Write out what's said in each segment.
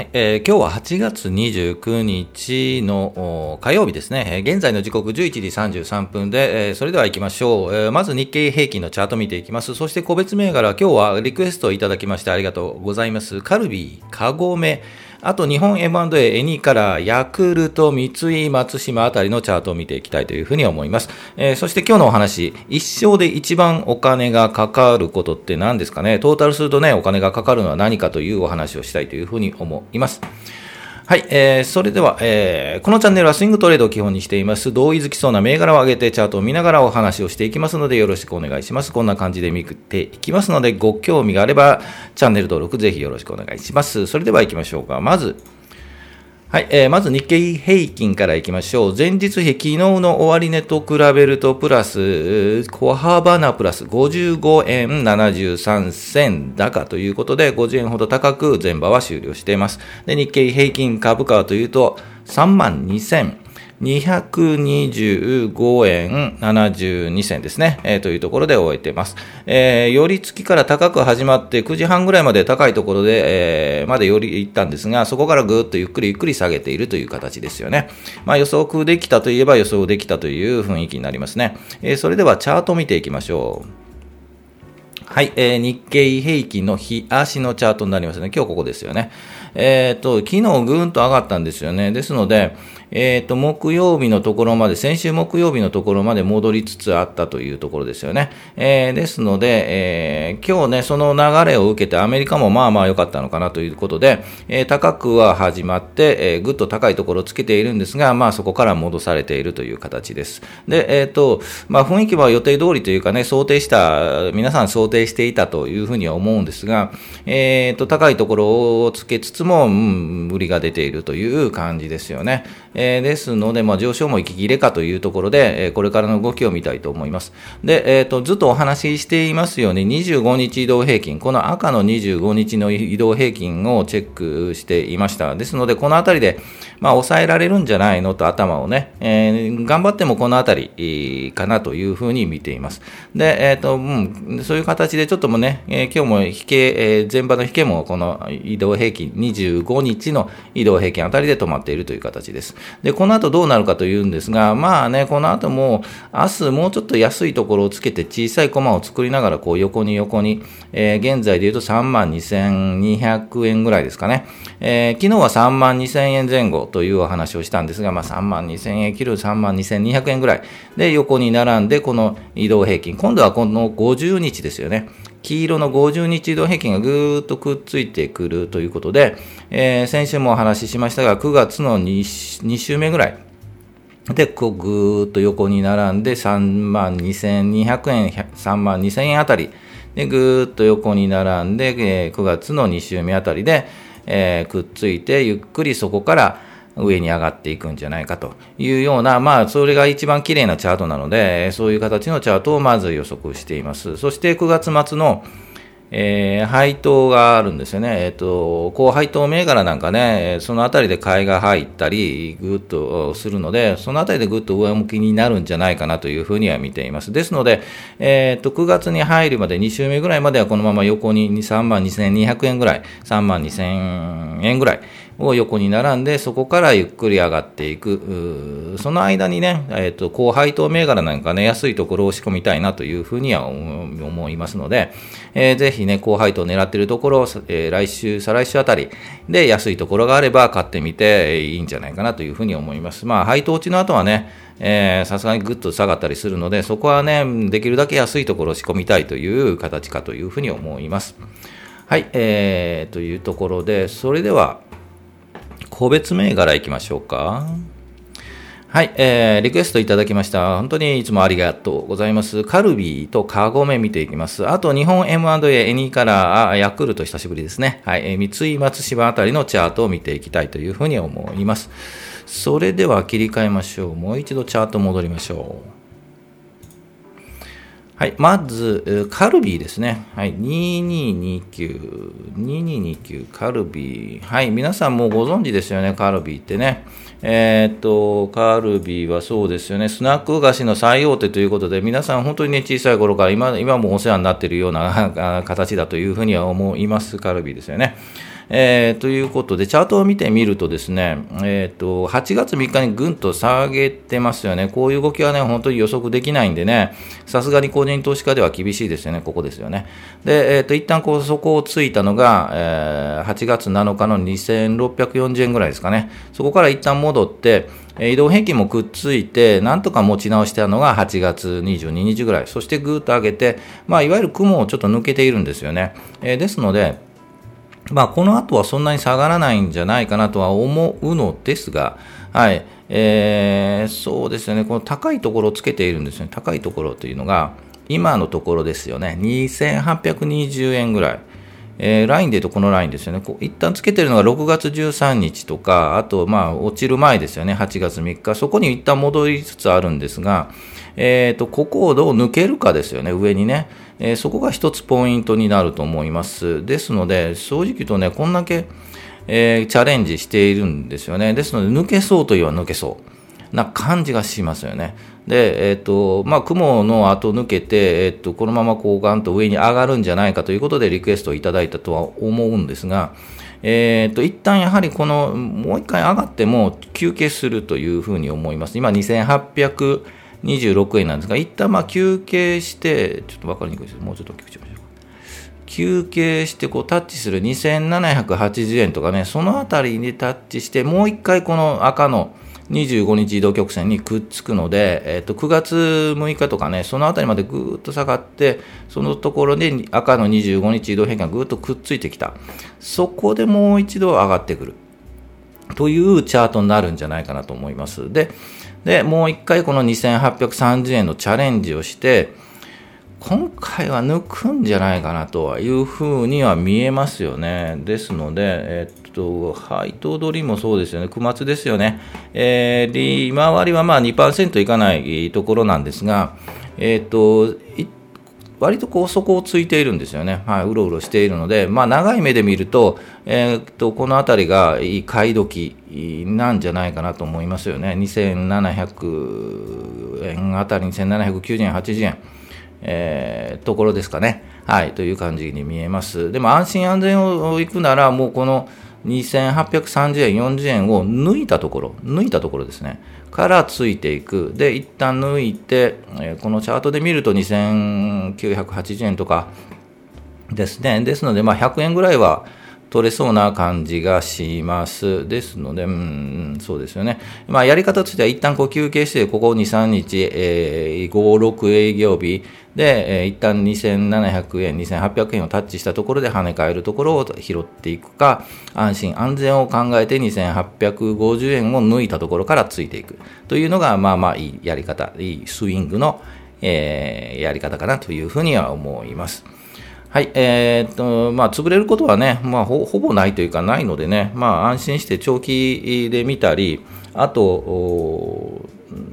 はい、えー、今日は8月29日の火曜日ですね。現在の時刻11時33分で、えー、それでは行きましょう、えー、まず日経平均のチャート見ていきます。そして個別銘柄、今日はリクエストをいただきましてありがとうございます。カルビー、カゴメ、あと日本 M&A、エニーからヤクルト、三井、松島あたりのチャートを見ていきたいというふうに思います。えー、そして今日のお話、一生で一番お金がかかることって何ですかね？トータルするとね、お金がかかるのは何かというお話をしたいというふうに思います。はい、えー、それでは、えー、このチャンネルはスイングトレードを基本にしています。同意づきそうな銘柄を上げてチャートを見ながらお話をしていきますのでよろしくお願いします。こんな感じで見ていきますので、ご興味があればチャンネル登録ぜひよろしくお願いします。それでは行きましょうか。まず、はい、えー、まず日経平均からいきましょう。前日比、昨日の終値と比べると、プラス、小幅なプラス55円73銭高ということで、50円ほど高く前場は終了しています。で、日経平均株価はというと、3万2000 225円72銭ですね、えー、というところで終えています。えー、寄り付きから高く始まって9時半ぐらいまで高いところで、えー、まで寄り行ったんですが、そこからぐーっとゆっくりゆっくり下げているという形ですよね。まあ、予測できたといえば予想できたという雰囲気になりますね。えー、それではチャート見ていきましょう。はい、えー、日経平均の日足のチャートになりますね。今日ここですよね。えっ、ー、と、昨日ぐーんと上がったんですよね。ですので、えっ、ー、と、木曜日のところまで、先週木曜日のところまで戻りつつあったというところですよね。えー、ですので、えー、今日ね、その流れを受けてアメリカもまあまあ良かったのかなということで、えー、高くは始まって、えー、ぐっと高いところをつけているんですが、まあそこから戻されているという形です。で、えっ、ー、と、まあ雰囲気は予定通りというかね、想定した、皆さん想定していたというふうには思うんですが、えっ、ー、と、高いところをつけつつも、うん、無理が出ているという感じですよね。えー、ですので、まあ、上昇も息切れかというところで、えー、これからの動きを見たいと思います。で、え、ー、と、ずっとお話ししていますように、25日移動平均、この赤の25日の移動平均をチェックしていました。ですので、このあたりで、まあ、抑えられるんじゃないのと頭をね、えー、頑張ってもこのあたりかなというふうに見ています。で、え、ー、と、うん、そういう形でちょっともね、えー、今日も引け、えー、前場の引けもこの移動平均、25日の移動平均あたりで止まっているという形です。で、この後どうなるかというんですが、まあね、この後も、明日もうちょっと安いところをつけて小さいコマを作りながら、こう横に横に、えー、現在で言うと3万2200円ぐらいですかね。えー、昨日は3万2000円前後というお話をしたんですが、まあ3万2000円切る3万2200円ぐらいで横に並んで、この移動平均、今度はこの50日ですよね。黄色の50日移動平均がぐーっとくっついてくるということで、えー、先週もお話ししましたが、9月の 2, 2週目ぐらい、で、こうぐーっと横に並んで3万2200円、3万2000円あたり、で、ぐーっと横に並んで、えー、9月の2週目あたりで、えー、くっついて、ゆっくりそこから上に上がっていくんじゃないかというような、まあ、それが一番綺麗なチャートなので、そういう形のチャートをまず予測しています。そして9月末のえー、配当があるんですよね。えっ、ー、と、高配当銘柄なんかね、そのあたりで買いが入ったり、ぐっとするので、そのあたりでぐっと上向きになるんじゃないかなというふうには見ています。ですので、えっ、ー、と、9月に入るまで2週目ぐらいまではこのまま横に3万2200円ぐらい、3万2000円ぐらい、を横に並んで、そこからゆっくり上がっていく。その間にね、えっ、ー、と、高配当銘柄なんかね、安いところを仕込みたいなというふうには思いますので、えー、ぜひね、高配当を狙っているところを、えー、来週、再来週あたりで安いところがあれば買ってみていいんじゃないかなというふうに思います。まあ、配当落ちの後はね、さすがにぐっと下がったりするので、そこはね、できるだけ安いところを仕込みたいという形かというふうに思います。はい、えー、というところで、それでは、個別銘柄いきましょうか。はい、えー、リクエストいただきました。本当にいつもありがとうございます。カルビーとカゴメ見ていきます。あと、日本 M&A、エニーカラー、ヤクルト久しぶりですね。はい、えー、三井松島あたりのチャートを見ていきたいというふうに思います。それでは切り替えましょう。もう一度チャート戻りましょう。はい、まず、カルビーですね。はい、2229、2229、カルビー。はい、皆さんもうご存知ですよね、カルビーってね。えー、っと、カルビーはそうですよね、スナック菓子の最大手ということで、皆さん本当にね、小さい頃から今今もお世話になっているような形だというふうには思います、カルビーですよね。えー、ということで、チャートを見てみるとですね、えーと、8月3日にぐんと下げてますよね。こういう動きはね、本当に予測できないんでね、さすがに個人投資家では厳しいですよね、ここですよね。で、えーと、一旦こうそこをついたのが、えー、8月7日の2640円ぐらいですかね。そこから一旦戻って、移動平均もくっついて、なんとか持ち直したのが8月22日ぐらい、そしてぐーっと上げて、まあ、いわゆる雲をちょっと抜けているんですよね。えー、ですので、まあ、この後はそんなに下がらないんじゃないかなとは思うのですが、はい、えー、そうですよね、この高いところをつけているんですね、高いところというのが、今のところですよね、2820円ぐらい。えー、ラインで言うとこのラインですよね。こう一旦つけてるのが6月13日とか、あと、まあ、落ちる前ですよね。8月3日。そこに一旦戻りつつあるんですが、えっ、ー、と、ここをどう抜けるかですよね。上にね。えー、そこが一つポイントになると思います。ですので、正直言うとね、こんだけ、えー、チャレンジしているんですよね。ですので、抜けそうといえば抜けそうな感じがしますよね。で、えっ、ー、と、まあ、雲の後抜けて、えっ、ー、と、このままこうガンと上に上がるんじゃないかということでリクエストをいただいたとは思うんですが、えっ、ー、と、一旦やはりこの、もう一回上がっても休憩するというふうに思います。今、2800、26円なんですが、一旦まあ休憩して、ちょっと分かりにくいです。もうちょっと大きくしましょうか。休憩してこうタッチする2780円とかね、そのあたりにタッチして、もう一回この赤の25日移動曲線にくっつくので、えっと9月6日とかね、そのあたりまでぐーっと下がって、そのところで赤の25日移動変化がぐーっとくっついてきた。そこでもう一度上がってくる。というチャートになるんじゃないかなと思います。で、で、もう一回この2830円のチャレンジをして、今回は抜くんじゃないかなというふうには見えますよね。ですので、えっと、配当取りもそうですよね。9月ですよね。えー、利回りはまあ2%いかないところなんですが、えっと、割とこう底をついているんですよね、はい、うろうろしているので、まあ、長い目で見ると、えー、っとこの辺りが買い時なんじゃないかなと思いますよね、2700円あたり、2790円、80円、えー、ところですかね、はい、という感じに見えます。でも安心安全をいくなら、もうこの2830円、40円を抜いたところ、抜いたところですね。からついていく。で、一旦抜いて、このチャートで見ると2980円とかですね。ですので、まあ100円ぐらいは取れそうな感じがします。ですので、うん、そうですよね。まあ、やり方としては一旦こう休憩して、ここ2、3日、えー、5、6営業日で、えー、一旦2700円、2800円をタッチしたところで跳ね返るところを拾っていくか、安心安全を考えて2850円を抜いたところからついていくというのが、まあまあいいやり方、いいスイングの、えー、やり方かなというふうには思います。はい、えー、っと、まあ、潰れることはね、まあほ、ほぼないというか、ないのでね、まあ、安心して長期で見たり、あと、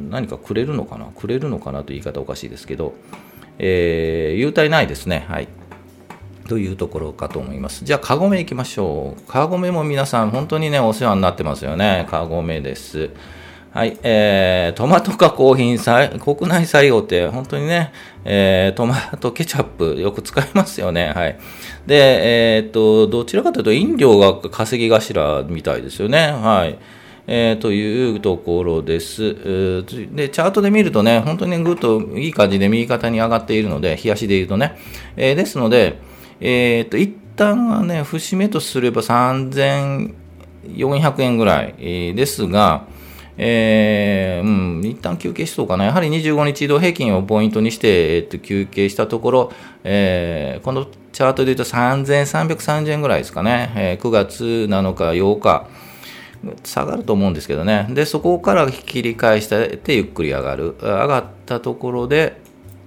何かくれるのかな、くれるのかなという言い方おかしいですけど、えー、優待ないですね。はい。というところかと思います。じゃあ、カゴメ行きましょう。カゴメも皆さん、本当にね、お世話になってますよね。カゴメです。はい、えー、トマト加工品国内採用って、本当にね、えー、トマトケチャップよく使いますよね。はい。で、えー、っと、どちらかというと飲料が稼ぎ頭みたいですよね。はい。えー、というところです。で、チャートで見るとね、本当にぐっといい感じで右肩に上がっているので、冷やしで言うとね。えー、ですので、えー、っと、一旦はね、節目とすれば3400円ぐらいですが、えー、うん、一旦休憩しそうかな。やはり25日移動平均をポイントにして、えっと、休憩したところ、えー、このチャートで言うと3330円ぐらいですかね。えー、9月7日、8日。下がると思うんですけどね。で、そこから切り返してゆっくり上がる。上がったところで、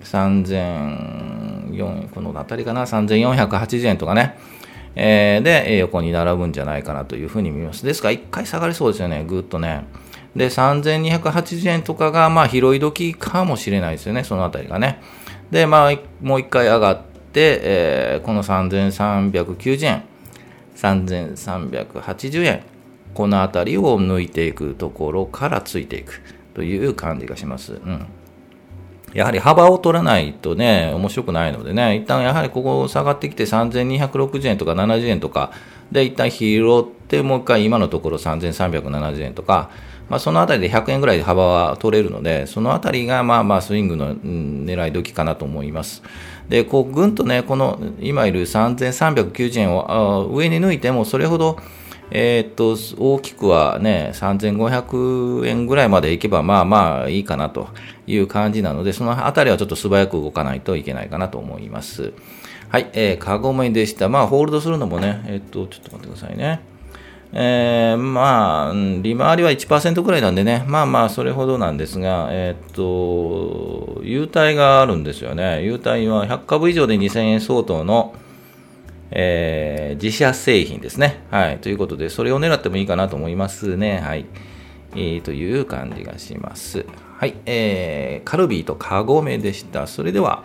3004、この辺りかな、3480円とかね。えー、で、横に並ぶんじゃないかなというふうに見ます。ですから、一回下がりそうですよね、ぐっとね。で、3280円とかが、まあ、拾い時かもしれないですよね、そのあたりがね。で、まあ、もう一回上がって、えー、この3390円、3380円、このあたりを抜いていくところからついていくという感じがします。うん。やはり幅を取らないとね、面白くないのでね、一旦やはりここ下がってきて3260円とか70円とかで一旦拾って、もう一回今のところ3370円とか、まあ、そのあたりで100円ぐらいで幅は取れるので、そのあたりがまあまあスイングの、狙い時かなと思います。で、こうぐんとね、この今いる3390円を上に抜いてもそれほどえー、っと、大きくはね、3500円ぐらいまでいけば、まあまあいいかなという感じなので、そのあたりはちょっと素早く動かないといけないかなと思います。はい、えー、カゴメでした。まあ、ホールドするのもね、えー、っと、ちょっと待ってくださいね。えー、まあ、利回りは1%くらいなんでね、まあまあ、それほどなんですが、えー、っと、優待があるんですよね。優待は100株以上で2000円相当の、えー、自社製品ですね。はい。ということで、それを狙ってもいいかなと思いますね。はい。えー、という感じがします。はい。えー、カルビーとカゴメでした。それでは、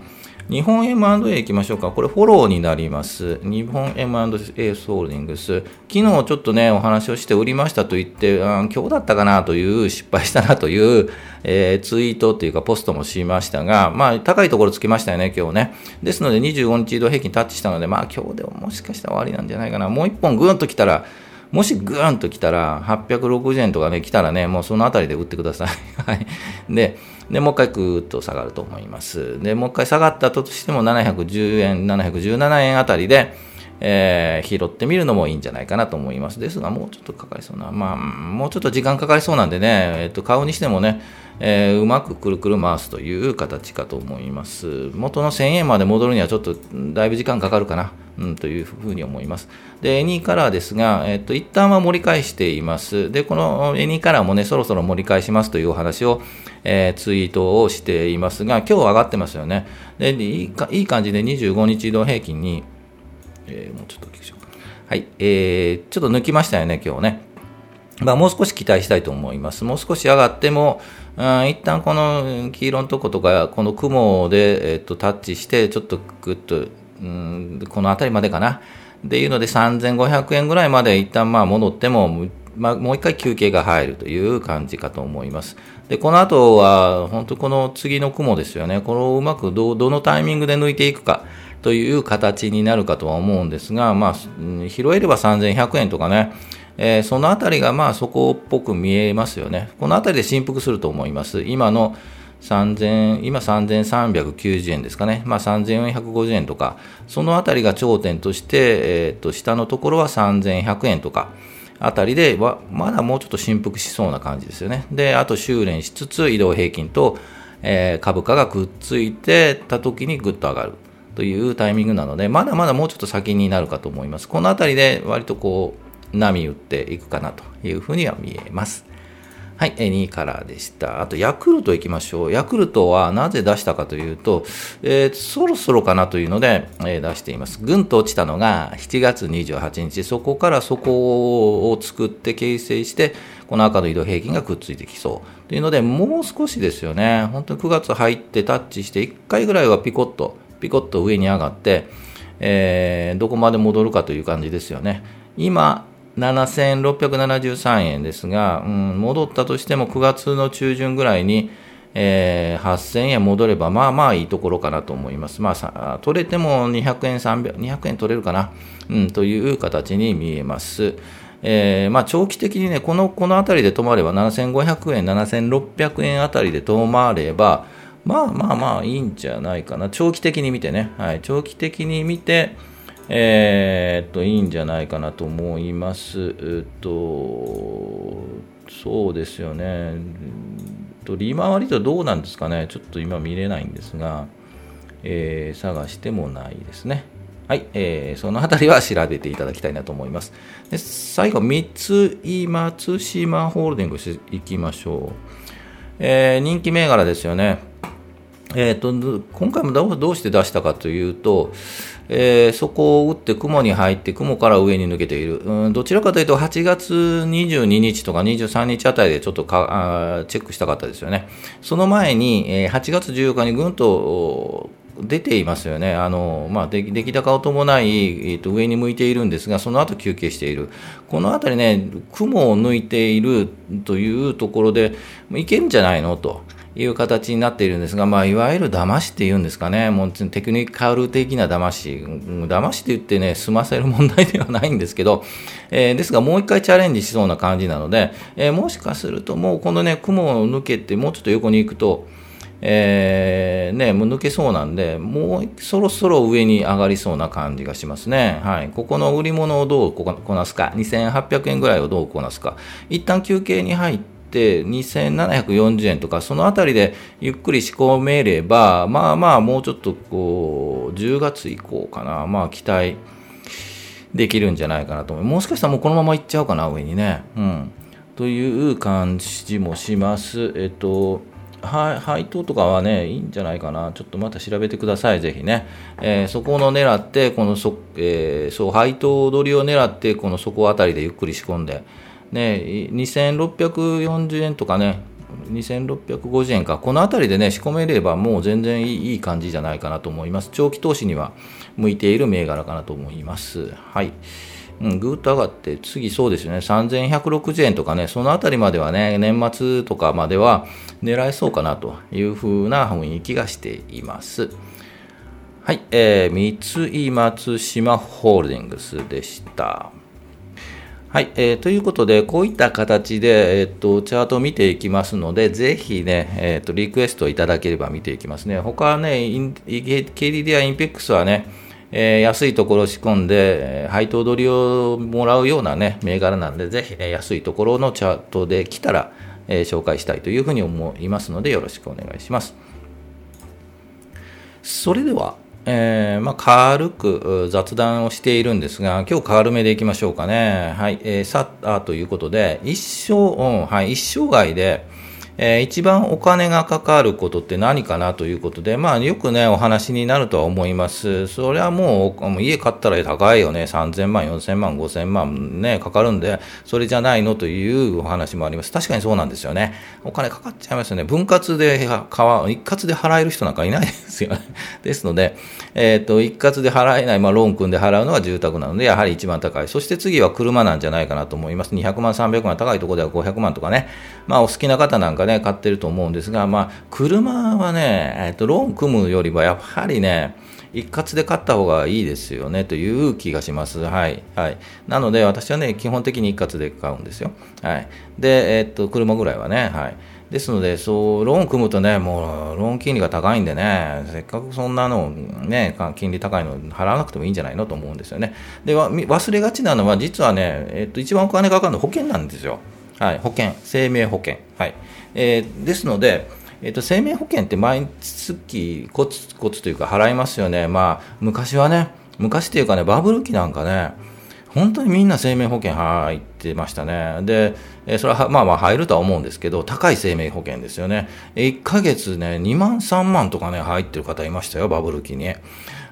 日本 M&A 行きましょうか。これフォローになります。日本 M&A ホールディングス。昨日ちょっとね、お話をして売りましたと言って、あ今日だったかなという失敗したなという、えー、ツイートっていうかポストもしましたが、まあ高いところつきましたよね、今日ね。ですので25日移動平均タッチしたので、まあ今日でももしかしたら終わりなんじゃないかな。もう一本ぐーんと来たら、もしぐーんと来たら、860円とかね、来たらね、もうそのあたりで売ってください。はい。で、で、もう一回ぐーっと下がると思います。で、もう一回下がったとしても710円、717円あたりで、えー、拾ってみるのもいいんじゃないかなと思います。ですが、もうちょっとかかりそうな、まあ、もうちょっと時間かかりそうなんでね、えっ、と、買うにしてもね、えー、うまくくるくる回すという形かと思います。元の1000円まで戻るにはちょっとだいぶ時間かかるかな、うん、というふうに思います。で、エニーカラーですが、えっ、と、一旦は盛り返しています。で、このエニーカラーもね、そろそろ盛り返しますというお話を、えー、ツイートをしていますが、今日上がってますよね。で、いいかいい感じで25日移動平均に、えー、もうちょっと聞きましょう。はい、えー、ちょっと抜きましたよね、今日ね。まあ、もう少し期待したいと思います。もう少し上がっても、一旦この黄色のとことか、この雲で、えっと、タッチして、ちょっとぐっと、うん、この辺りまでかな。っていうので、3500円ぐらいまで一旦まあ戻っても、まあ、もう一回休憩が入るという感じかと思います。で、この後は、本当この次の雲ですよね。これをうまくど、どのタイミングで抜いていくかという形になるかとは思うんですが、まあ、拾えれば3100円とかね、えー、そのあたりがまあそこっぽく見えますよね。このあたりで振幅すると思います。今の3000今3390円ですかね、まあ、3450円とか、そのあたりが頂点として、えー、と下のところは3100円とか、あたりでは、まだもうちょっと振幅しそうな感じですよね。で、あと修練しつつ、移動平均と、えー、株価がくっついてた時にぐっと上がるというタイミングなので、まだまだもうちょっと先になるかと思います。このあたりで割とこう、波打っていくかなというふうには見えます。はい、2位カラーでした。あと、ヤクルト行きましょう。ヤクルトはなぜ出したかというと、えー、そろそろかなというので、えー、出しています。ぐんと落ちたのが7月28日、そこからそこを作って形成して、この赤の移動平均がくっついてきそう。というので、もう少しですよね。本当に9月入ってタッチして、1回ぐらいはピコッと、ピコッと上に上がって、えー、どこまで戻るかという感じですよね。今、7673円ですが、うん、戻ったとしても9月の中旬ぐらいに、えー、8000円戻れば、まあまあいいところかなと思います。まあ、取れても200円、300、200円取れるかな、うん、という形に見えます。えー、まあ、長期的にね、この、このあたりで止まれば、7500円、7600円あたりで止まれば、まあまあまあいいんじゃないかな。長期的に見てね。はい。長期的に見て、えー、っと、いいんじゃないかなと思います。えっと、そうですよね。と利回りとどうなんですかね。ちょっと今見れないんですが、えー、探してもないですね。はい、えー、そのあたりは調べていただきたいなと思います。で最後、三井松島ホールディングスいきましょう。えー、人気銘柄ですよね。えーと、今回もどうして出したかというと、えー、そこを打って雲に入って雲から上に抜けている、うん、どちらかというと8月22日とか23日あたりでちょっとかあチェックしたかったですよね。その前に、えー、8月14日にぐんと出ていますよね、あのまあ、出来高を伴い、えー、と上に向いているんですが、その後休憩している、このあたりね、雲を抜いているというところで、いけるんじゃないの？と。いう形になっているんですが、まあ、いわゆる騙しっていうんですかね、もうテクニカル的な騙し、騙しって言ってね、済ませる問題ではないんですけど、えー、ですが、もう一回チャレンジしそうな感じなので、えー、もしかすると、もうこのね、雲を抜けて、もうちょっと横に行くと、えー、ね、もう抜けそうなんで、もうそろそろ上に上がりそうな感じがしますね。はい。ここの売り物をどうこなすか、2800円ぐらいをどうこなすか、一旦休憩に入って、2740円とか、そのあたりでゆっくり仕込めれば、まあまあ、もうちょっとこう、10月以降かな、まあ期待できるんじゃないかなと思う。もしかしたらもうこのままいっちゃうかな、上にね。うん。という感じもします。えっと、配当とかはね、いいんじゃないかな。ちょっとまた調べてください、ぜひね。えー、そこの狙って、このそ、えー、そう、配当取りを狙って、この底あたりでゆっくり仕込んで、ね、2640円とかね、2650円か、このあたりでね、仕込めればもう全然いいいい感じじゃないかなと思います。長期投資には向いている銘柄かなと思います。はい。うん、ぐーっと上がって、次そうですよね、3160円とかね、そのあたりまではね、年末とかまでは狙えそうかなというふうな雰囲気がしています。はい、えー、三井松島ホールディングスでした。はい、えー、ということで、こういった形で、えー、っと、チャートを見ていきますので、ぜひね、えー、と、リクエストいただければ見ていきますね。他はね、KDD やインペックスはね、えー、安いところを仕込んで、配当取りをもらうようなね、銘柄なんで、ぜひね、安いところのチャートで来たら、えー、紹介したいというふうに思いますので、よろしくお願いします。それでは、えー、まあ、軽く雑談をしているんですが、今日軽めでいきましょうかね。はい、えー、さあ、ということで、一生、うん、はい、一生涯で、えー、一番お金がかかることって何かなということで、まあよくね、お話になるとは思います。それはもう、家買ったら高いよね。3000万、4000万、5000万ね、かかるんで、それじゃないのというお話もあります。確かにそうなんですよね。お金かかっちゃいますよね。分割で、一括で払える人なんかいないですよね。ですので、えっ、ー、と、一括で払えない、まあローン組んで払うのが住宅なので、やはり一番高い。そして次は車なんじゃないかなと思います。200万、300万、高いところでは500万とかね。まあお好きな方なんかね、買ってると思うんですが、まあ、車はね、えっと、ローン組むよりはやはりね、一括で買った方がいいですよねという気がします。はい。はい。なので、私はね、基本的に一括で買うんですよ。はい。で、えっと、車ぐらいはね、はい。ですので、そう、ローン組むとね、もう、ローン金利が高いんでね、せっかくそんなの、ね、金利高いの払わなくてもいいんじゃないのと思うんですよね。で、忘れがちなのは、実はね、えっと、一番お金かかるのは保険なんですよ。はい、保険、生命保険。はい。えー、ですので、えーと、生命保険って毎月コツコツというか払いますよね。まあ、昔はね、昔っていうかね、バブル期なんかね、本当にみんな生命保険入ってましたね。で、えそれはまあまあ入るとは思うんですけど、高い生命保険ですよね。1ヶ月ね、2万3万とかね、入ってる方いましたよ、バブル期に。え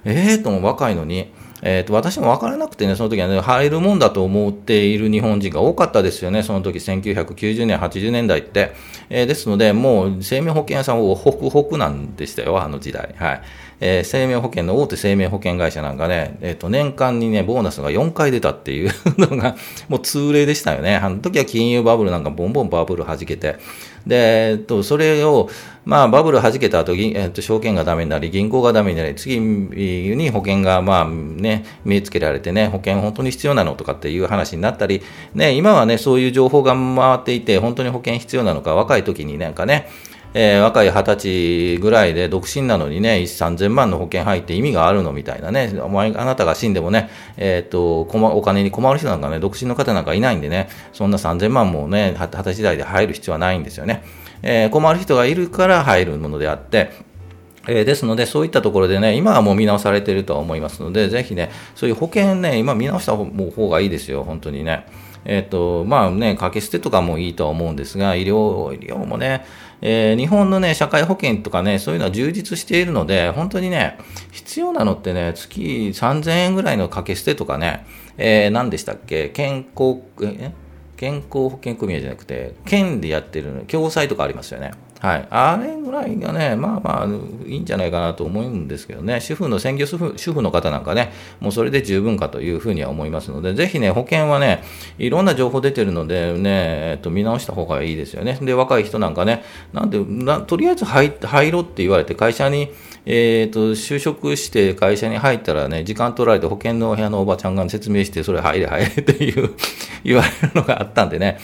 えー、とも若いのに。えーと、私も分からなくてね、その時はね、入るもんだと思っている日本人が多かったですよね、その時1990年、80年代って。えー、ですので、もう生命保険屋さんはホクホクなんでしたよ、あの時代。はい。えー、生命保険の大手生命保険会社なんかね、えっ、ー、と、年間にね、ボーナスが4回出たっていうのが、もう通例でしたよね。あの時は金融バブルなんかボンボンバブル弾けて、で、えっと、それを、まあ、バブル弾けた後、えっと、証券がダメになり、銀行がダメになり、次に保険が、まあ、ね、見つけられてね、保険本当に必要なのとかっていう話になったり、ね、今はね、そういう情報が回っていて、本当に保険必要なのか、若い時になんかね、えー、若い二十歳ぐらいで独身なのにね、3000万の保険入って意味があるのみたいなね、お前、あなたが死んでもね、えっ、と、お金に困る人なんかね、独身の方なんかいないんでね、そんな3000万もね、二十歳代で入る必要はないんですよね。えー、困る人がいるから入るものであって、えー、ですので、そういったところでね、今はもう見直されているとは思いますので、ぜひね、そういう保険ね、今見直した方がいいですよ、本当にね。えっ、と、まあね、掛け捨てとかもいいとは思うんですが、医療、医療もね、えー、日本のね、社会保険とかね、そういうのは充実しているので、本当にね、必要なのってね、月3000円ぐらいの掛け捨てとかね、えー、何でしたっけ、健康、え？健康保険組合じゃなくて、県でやってる共済とかありますよね。はい。あれぐらいがね、まあまあ、いいんじゃないかなと思うんですけどね、主婦の専業主婦主婦の方なんかね、もうそれで十分かというふうには思いますので、ぜひね、保険はね、いろんな情報出てるのでね、えっと、見直した方がいいですよね。で、若い人なんかね、なんで、なとりあえず入入ろうって言われて、会社に、えーと、就職して会社に入ったらね、時間取られて保険の部屋のおばちゃんが説明して、それ入れ入れっていう言われるのがあったんでね、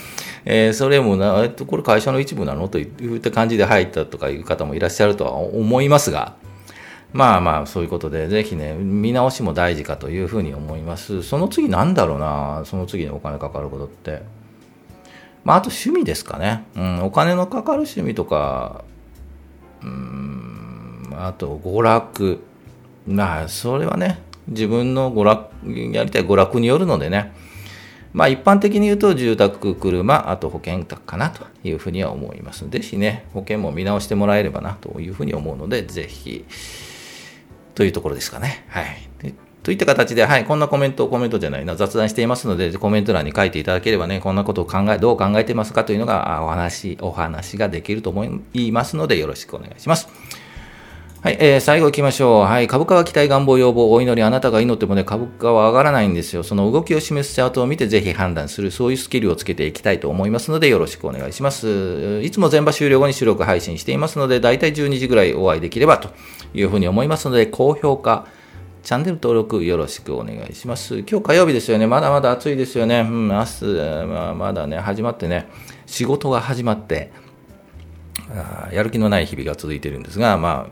えー、それもな、えっと、これ会社の一部なのといった感じで入ったとかいう方もいらっしゃるとは思いますが、まあまあ、そういうことで、ぜひね、見直しも大事かというふうに思います。その次なんだろうな、その次にお金かかることって。まあ、あと趣味ですかね。うん、お金のかかる趣味とか、うん、あと娯楽。まあ、それはね、自分の娯楽、やりたい娯楽によるのでね、まあ一般的に言うと住宅、車、あと保険かなというふうには思います。ぜひね、保険も見直してもらえればなというふうに思うので、ぜひ、というところですかね。はい。といった形で、はい、こんなコメント、コメントじゃないな、雑談していますので、コメント欄に書いていただければね、こんなことを考え、どう考えてますかというのが、お話、お話ができると思いますので、よろしくお願いします。はい、えー、最後行きましょう。はい、株価は期待、願望、要望、お祈り、あなたが祈ってもね、株価は上がらないんですよ。その動きを示すチャートを見て、ぜひ判断する、そういうスキルをつけていきたいと思いますので、よろしくお願いします。いつも全場終了後に収録配信していますので、だいたい12時ぐらいお会いできればというふうに思いますので、高評価、チャンネル登録よろしくお願いします。今日火曜日ですよね。まだまだ暑いですよね。うん、明日、まあ、まだね、始まってね、仕事が始まって、やる気のない日々が続いているんですが、ま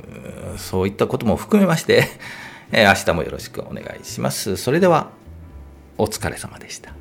あ、そういったことも含めまして、明日もよろしくお願いします。それでは、お疲れ様でした。